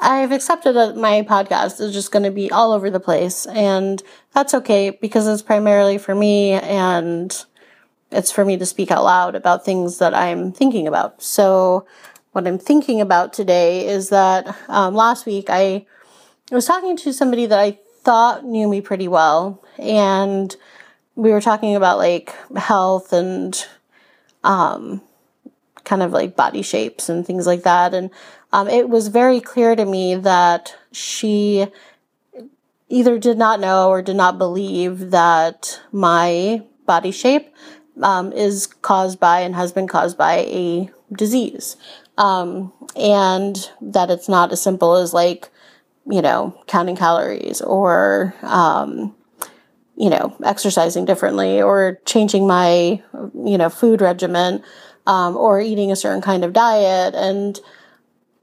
I've accepted that my podcast is just going to be all over the place, and that's okay because it's primarily for me and it's for me to speak out loud about things that I'm thinking about. So, what I'm thinking about today is that um, last week I was talking to somebody that I thought knew me pretty well, and we were talking about like health and um, kind of like body shapes and things like that. And um, it was very clear to me that she either did not know or did not believe that my body shape um, is caused by and has been caused by a disease. Um, and that it's not as simple as like, you know, counting calories or, um, you know, exercising differently or changing my, you know, food regimen, um, or eating a certain kind of diet. And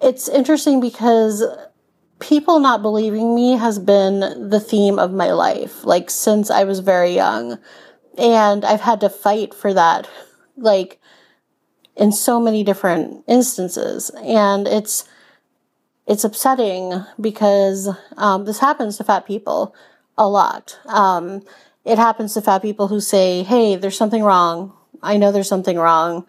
it's interesting because people not believing me has been the theme of my life, like since I was very young. And I've had to fight for that, like in so many different instances. And it's, it's upsetting because um, this happens to fat people a lot. Um, it happens to fat people who say, Hey, there's something wrong. I know there's something wrong.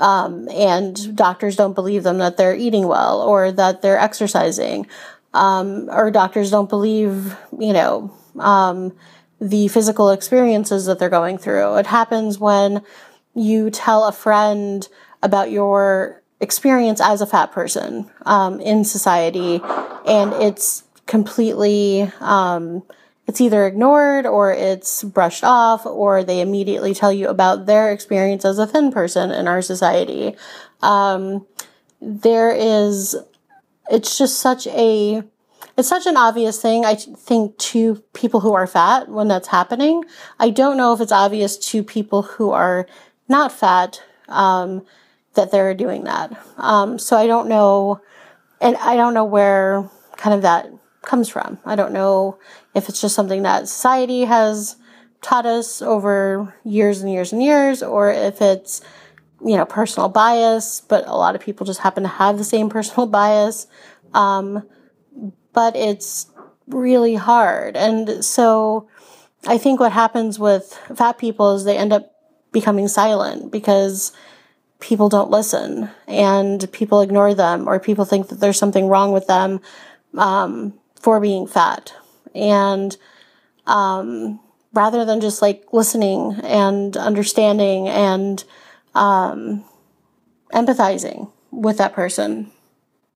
Um, and doctors don't believe them that they're eating well or that they're exercising. Um, or doctors don't believe, you know, um, the physical experiences that they're going through. It happens when you tell a friend about your experience as a fat person um, in society, and it's completely um, it's either ignored or it's brushed off, or they immediately tell you about their experience as a thin person in our society. Um, there is, it's just such a it's such an obvious thing, I think, to people who are fat when that's happening. I don't know if it's obvious to people who are not fat um, that they're doing that. Um, so I don't know, and I don't know where kind of that comes from. I don't know if it's just something that society has taught us over years and years and years, or if it's, you know, personal bias, but a lot of people just happen to have the same personal bias. Um, but it's really hard. And so I think what happens with fat people is they end up becoming silent because people don't listen and people ignore them or people think that there's something wrong with them um, for being fat. And um, rather than just like listening and understanding and um, empathizing with that person.